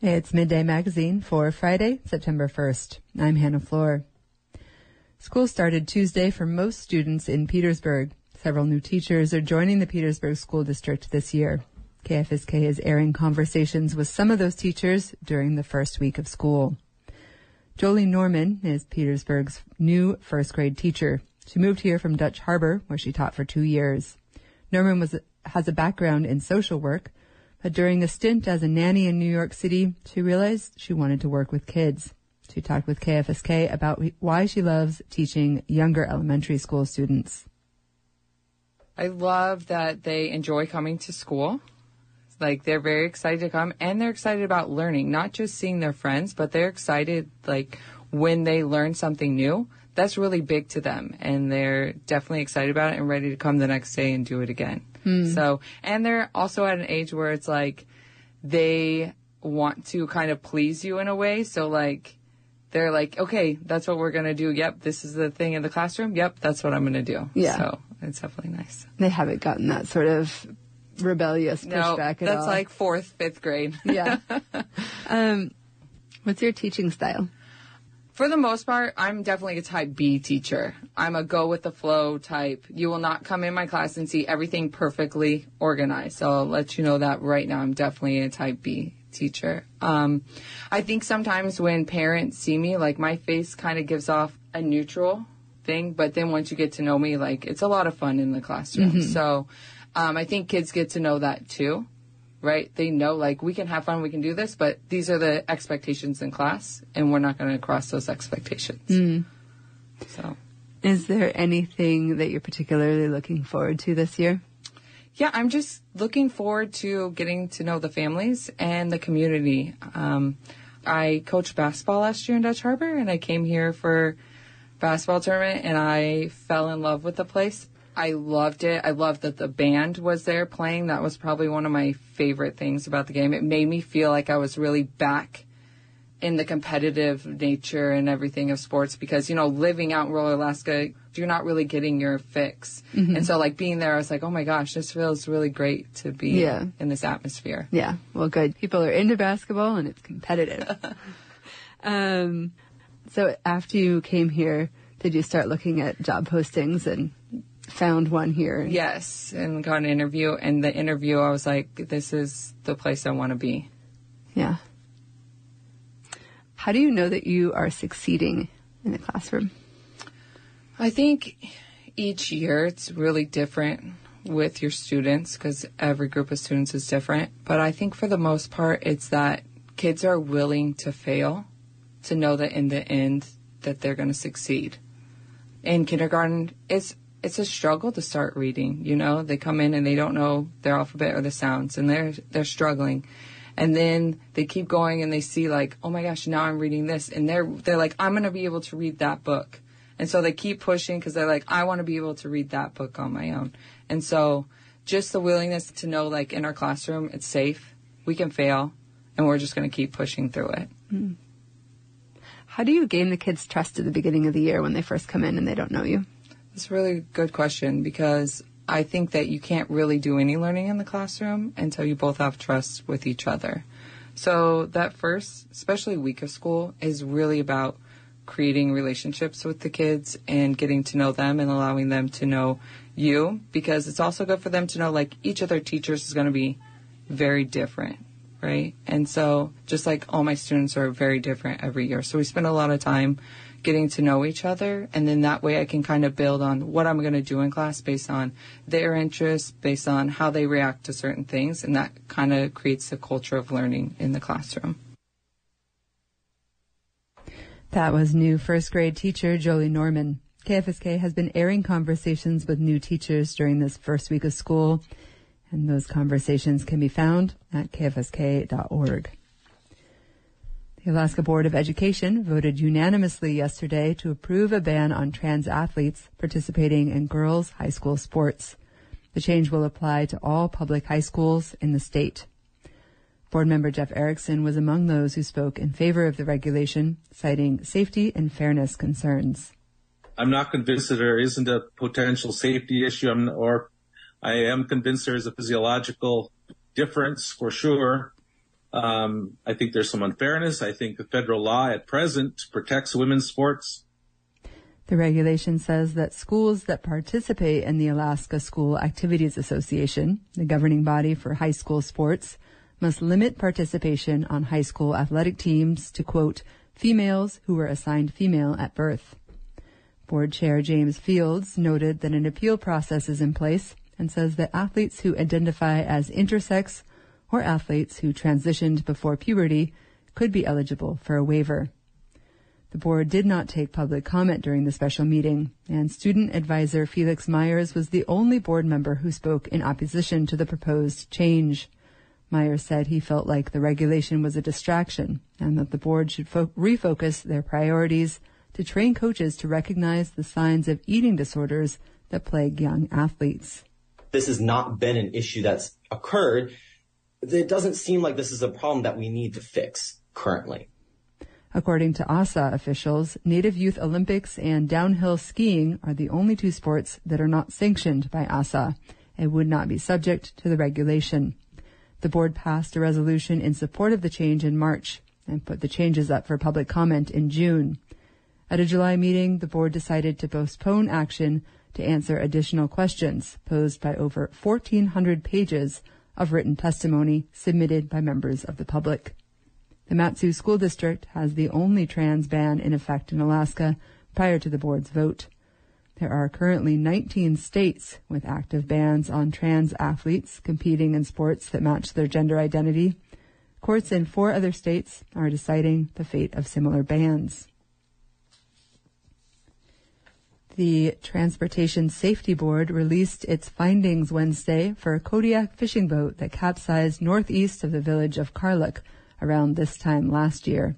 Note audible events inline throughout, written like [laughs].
It's Midday Magazine for Friday, September 1st. I'm Hannah Floor. School started Tuesday for most students in Petersburg. Several new teachers are joining the Petersburg School District this year. KFSK is airing conversations with some of those teachers during the first week of school. Jolie Norman is Petersburg's new first grade teacher. She moved here from Dutch Harbor, where she taught for two years. Norman was, has a background in social work, but during a stint as a nanny in New York City, she realized she wanted to work with kids. She talked with KFSK about why she loves teaching younger elementary school students. I love that they enjoy coming to school. Like they're very excited to come and they're excited about learning, not just seeing their friends, but they're excited like when they learn something new. That's really big to them and they're definitely excited about it and ready to come the next day and do it again. Hmm. So, and they're also at an age where it's like they want to kind of please you in a way. So like they're like, okay, that's what we're going to do. Yep. This is the thing in the classroom. Yep. That's what I'm going to do. Yeah. So it's definitely nice. They haven't gotten that sort of rebellious pushback no, at that's like fourth, fifth grade. yeah. [laughs] um, what's your teaching style? For the most part, I'm definitely a type B teacher. I'm a go with the flow type. You will not come in my class and see everything perfectly organized. So I'll let you know that right now. I'm definitely a type B teacher. Um, I think sometimes when parents see me, like my face kind of gives off a neutral thing, but then once you get to know me, like it's a lot of fun in the classroom. Mm-hmm. So um, I think kids get to know that too, right? They know like we can have fun, we can do this, but these are the expectations in class, and we're not going to cross those expectations. Mm. So, is there anything that you're particularly looking forward to this year? Yeah, I'm just looking forward to getting to know the families and the community. Um, I coached basketball last year in Dutch Harbor, and I came here for basketball tournament, and I fell in love with the place. I loved it. I loved that the band was there playing. That was probably one of my favorite things about the game. It made me feel like I was really back in the competitive nature and everything of sports because, you know, living out in rural Alaska, you're not really getting your fix. Mm-hmm. And so, like, being there, I was like, oh my gosh, this feels really great to be yeah. in this atmosphere. Yeah. Well, good. People are into basketball and it's competitive. [laughs] um, so, after you came here, did you start looking at job postings and found one here. Yes, and got an interview. And the interview, I was like, this is the place I want to be. Yeah. How do you know that you are succeeding in the classroom? I think each year it's really different with your students because every group of students is different. But I think for the most part, it's that kids are willing to fail to know that in the end that they're going to succeed. In kindergarten, it's it's a struggle to start reading. You know, they come in and they don't know their alphabet or the sounds, and they're they're struggling. And then they keep going and they see like, oh my gosh, now I'm reading this, and they're they're like, I'm gonna be able to read that book, and so they keep pushing because they're like, I want to be able to read that book on my own, and so just the willingness to know like in our classroom it's safe, we can fail, and we're just gonna keep pushing through it. Mm. How do you gain the kids' trust at the beginning of the year when they first come in and they don't know you? It's a really good question because I think that you can't really do any learning in the classroom until you both have trust with each other. So that first, especially week of school, is really about creating relationships with the kids and getting to know them and allowing them to know you because it's also good for them to know like each of their teachers is going to be very different, right? And so just like all my students are very different every year. So we spend a lot of time getting to know each other. And then that way I can kind of build on what I'm going to do in class based on their interests, based on how they react to certain things. And that kind of creates a culture of learning in the classroom. That was new first grade teacher Jolie Norman. KFSK has been airing conversations with new teachers during this first week of school, and those conversations can be found at kfsk.org. The Alaska Board of Education voted unanimously yesterday to approve a ban on trans athletes participating in girls' high school sports. The change will apply to all public high schools in the state. Board member Jeff Erickson was among those who spoke in favor of the regulation, citing safety and fairness concerns. I'm not convinced that there isn't a potential safety issue, or I am convinced there is a physiological difference for sure Um, I think there's some unfairness. I think the federal law at present protects women's sports. The regulation says that schools that participate in the Alaska School Activities Association, the governing body for high school sports, must limit participation on high school athletic teams to quote, females who were assigned female at birth. Board Chair James Fields noted that an appeal process is in place and says that athletes who identify as intersex or athletes who transitioned before puberty could be eligible for a waiver. The board did not take public comment during the special meeting, and student advisor Felix Myers was the only board member who spoke in opposition to the proposed change. Myers said he felt like the regulation was a distraction and that the board should fo- refocus their priorities to train coaches to recognize the signs of eating disorders that plague young athletes. This has not been an issue that's occurred. It doesn't seem like this is a problem that we need to fix currently. According to ASA officials, Native Youth Olympics and downhill skiing are the only two sports that are not sanctioned by ASA and would not be subject to the regulation. The board passed a resolution in support of the change in March and put the changes up for public comment in June. At a July meeting, the board decided to postpone action to answer additional questions posed by over 1,400 pages of written testimony submitted by members of the public. The Mat-Su School District has the only trans ban in effect in Alaska prior to the board's vote. There are currently 19 states with active bans on trans athletes competing in sports that match their gender identity. Courts in four other states are deciding the fate of similar bans. The Transportation Safety Board released its findings Wednesday for a Kodiak fishing boat that capsized northeast of the village of Karluk around this time last year.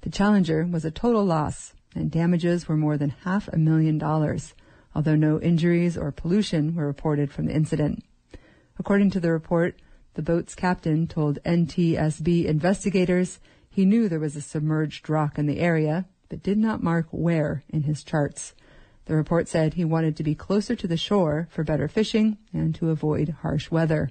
The Challenger was a total loss and damages were more than half a million dollars, although no injuries or pollution were reported from the incident. According to the report, the boat's captain told NTSB investigators he knew there was a submerged rock in the area, but did not mark where in his charts. The report said he wanted to be closer to the shore for better fishing and to avoid harsh weather.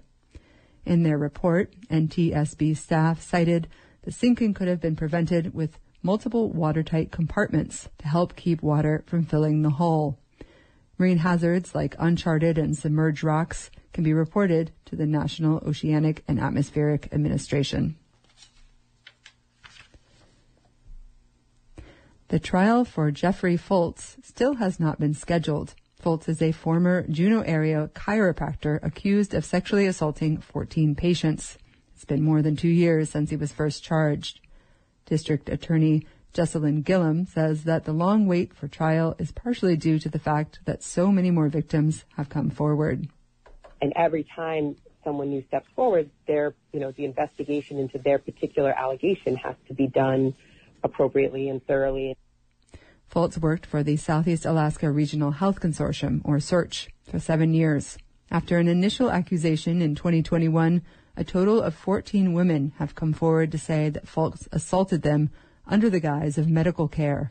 In their report, NTSB staff cited the sinking could have been prevented with multiple watertight compartments to help keep water from filling the hull. Marine hazards like uncharted and submerged rocks can be reported to the National Oceanic and Atmospheric Administration. The trial for Jeffrey Foltz still has not been scheduled. Foltz is a former Juneau area chiropractor accused of sexually assaulting 14 patients. It's been more than two years since he was first charged. District Attorney Jessalyn Gillum says that the long wait for trial is partially due to the fact that so many more victims have come forward. And every time someone new steps forward, their, you know, the investigation into their particular allegation has to be done appropriately and thoroughly. Foltz worked for the Southeast Alaska Regional Health Consortium, or SEARHC, for seven years. After an initial accusation in 2021, a total of 14 women have come forward to say that Foltz assaulted them under the guise of medical care.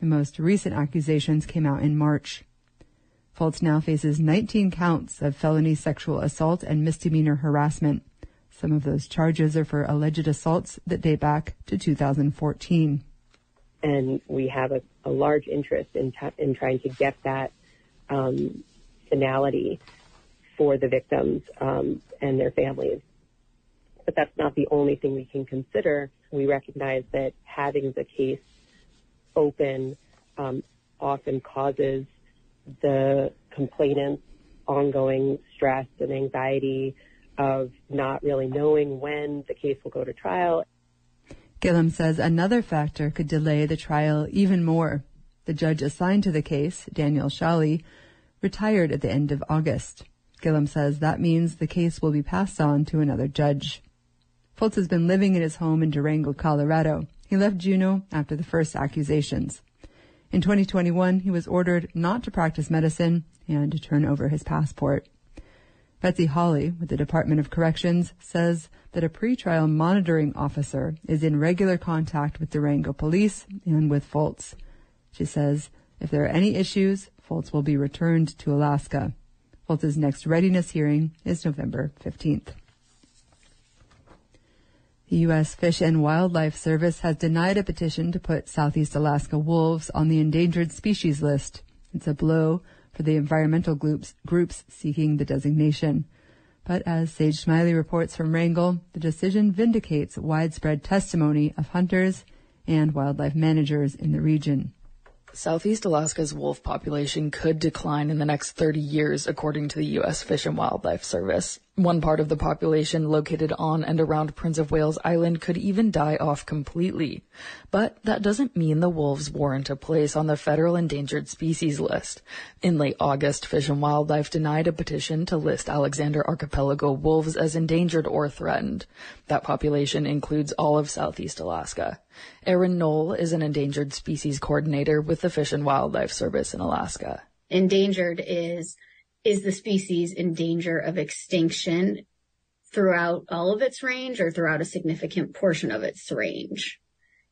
The most recent accusations came out in March. Foltz now faces 19 counts of felony sexual assault and misdemeanor harassment. Some of those charges are for alleged assaults that date back to 2014 and we have a, a large interest in, t- in trying to get that um, finality for the victims um, and their families. But that's not the only thing we can consider. We recognize that having the case open um, often causes the complainants ongoing stress and anxiety of not really knowing when the case will go to trial Gillum says another factor could delay the trial even more. The judge assigned to the case, Daniel Schally, retired at the end of August. Gillum says that means the case will be passed on to another judge. Foltz has been living in his home in Durango, Colorado. He left Juneau after the first accusations. In 2021, he was ordered not to practice medicine and to turn over his passport. Betsy Hawley with the Department of Corrections says that a pretrial monitoring officer is in regular contact with Durango police and with Foltz. She says if there are any issues, Foltz will be returned to Alaska. Foltz's next readiness hearing is November 15th. The U.S. Fish and Wildlife Service has denied a petition to put Southeast Alaska wolves on the endangered species list. It's a blow for the environmental groups, groups seeking the designation. But as Sage Smiley reports from Wrangell, the decision vindicates widespread testimony of hunters and wildlife managers in the region. Southeast Alaska's wolf population could decline in the next 30 years, according to the U.S. Fish and Wildlife Service. One part of the population located on and around Prince of Wales Island could even die off completely. But that doesn't mean the wolves warrant a place on the federal endangered species list. In late August, Fish and Wildlife denied a petition to list Alexander Archipelago wolves as endangered or threatened. That population includes all of Southeast Alaska. Erin Knoll is an endangered species coordinator with the Fish and Wildlife Service in Alaska. Endangered is is the species in danger of extinction throughout all of its range or throughout a significant portion of its range?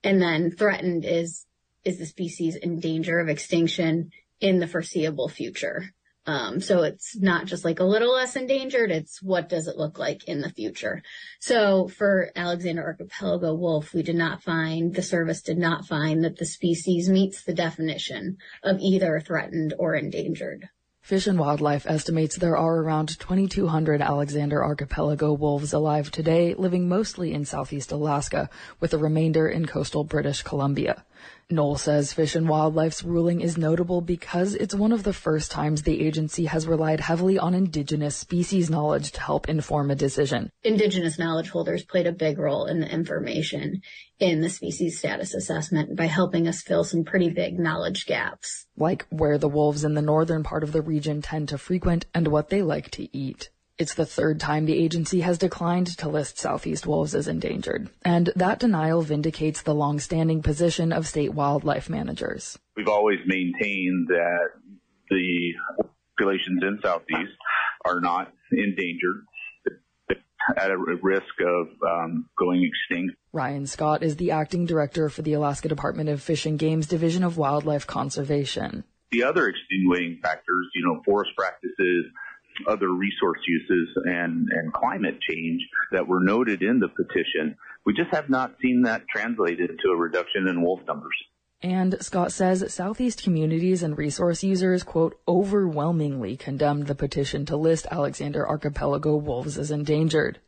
And then threatened is, is the species in danger of extinction in the foreseeable future? Um, so it's not just like a little less endangered, it's what does it look like in the future. So for Alexander Archipelago wolf, we did not find, the service did not find that the species meets the definition of either threatened or endangered. Fish and Wildlife estimates there are around 2,200 Alexander Archipelago wolves alive today, living mostly in southeast Alaska, with the remainder in coastal British Columbia. Knoll says Fish and Wildlife's ruling is notable because it's one of the first times the agency has relied heavily on indigenous species knowledge to help inform a decision. Indigenous knowledge holders played a big role in the information in the species status assessment by helping us fill some pretty big knowledge gaps. Like where the wolves in the northern part of the region tend to frequent and what they like to eat. It's the third time the agency has declined to list southeast wolves as endangered, and that denial vindicates the long-standing position of state wildlife managers. We've always maintained that the populations in southeast are not endangered at a risk of um, going extinct. Ryan Scott is the acting director for the Alaska Department of Fish and Game's Division of Wildlife Conservation. The other extenuating factors, you know, forest practices, other resource uses and, and climate change that were noted in the petition. We just have not seen that translated to a reduction in wolf numbers. And Scott says Southeast communities and resource users, quote, overwhelmingly condemned the petition to list Alexander Archipelago wolves as endangered.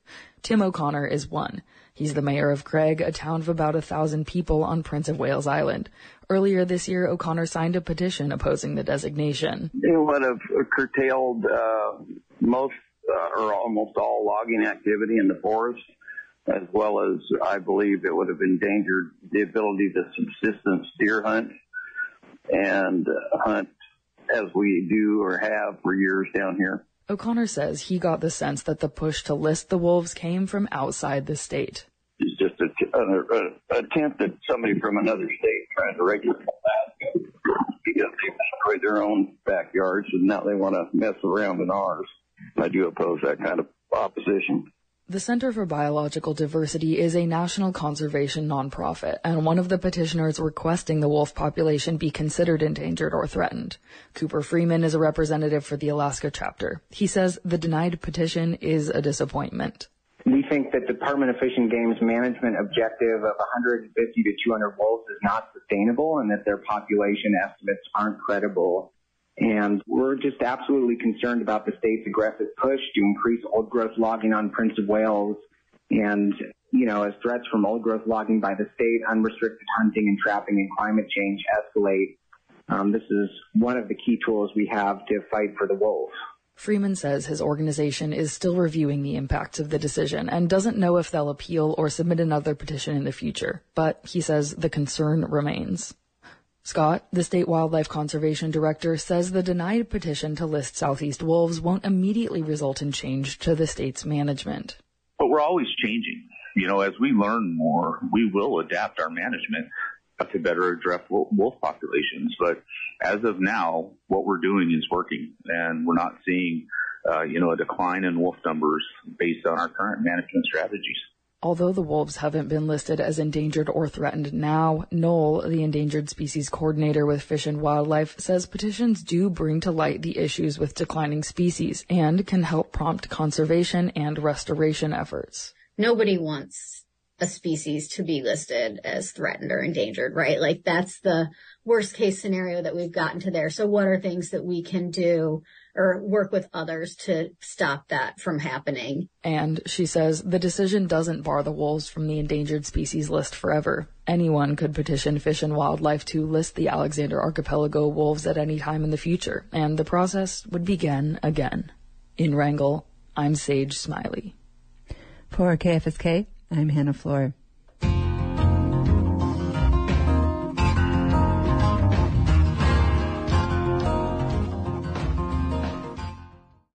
Tim O'Connor is one. He's the mayor of Craig, a town of about a thousand people on Prince of Wales Island. Earlier this year, O'Connor signed a petition opposing the designation. It would have curtailed uh, most uh, or almost all logging activity in the forest, as well as I believe it would have endangered the ability to subsistence deer hunt and hunt as we do or have for years down here. O'Connor says he got the sense that the push to list the wolves came from outside the state. It's just an attempt at somebody from another state trying to regulate that because they destroyed their own backyards and now they want to mess around in ours. I do oppose that kind of opposition. The Center for Biological Diversity is a national conservation nonprofit and one of the petitioners requesting the wolf population be considered endangered or threatened. Cooper Freeman is a representative for the Alaska chapter. He says the denied petition is a disappointment. We think that Department of Fish and Game's management objective of 150 to 200 wolves is not sustainable and that their population estimates aren't credible. And we're just absolutely concerned about the state's aggressive push to increase old growth logging on Prince of Wales. And, you know, as threats from old growth logging by the state, unrestricted hunting and trapping and climate change escalate, um, this is one of the key tools we have to fight for the wolves. Freeman says his organization is still reviewing the impacts of the decision and doesn't know if they'll appeal or submit another petition in the future, but he says the concern remains. Scott, the state wildlife conservation director, says the denied petition to list southeast wolves won't immediately result in change to the state's management. But we're always changing. You know, as we learn more, we will adapt our management to better address wolf populations. But as of now, what we're doing is working, and we're not seeing, uh, you know, a decline in wolf numbers based on our current management strategies. Although the wolves haven't been listed as endangered or threatened now, Knoll, the endangered species coordinator with Fish and Wildlife, says petitions do bring to light the issues with declining species and can help prompt conservation and restoration efforts. Nobody wants a species to be listed as threatened or endangered, right? Like that's the worst case scenario that we've gotten to there. So what are things that we can do or work with others to stop that from happening? And she says the decision doesn't bar the wolves from the endangered species list forever. Anyone could petition Fish and Wildlife to list the Alexander Archipelago wolves at any time in the future, and the process would begin again. In Wrangell, I'm Sage Smiley. For KFSK, I'm Hannah Floor.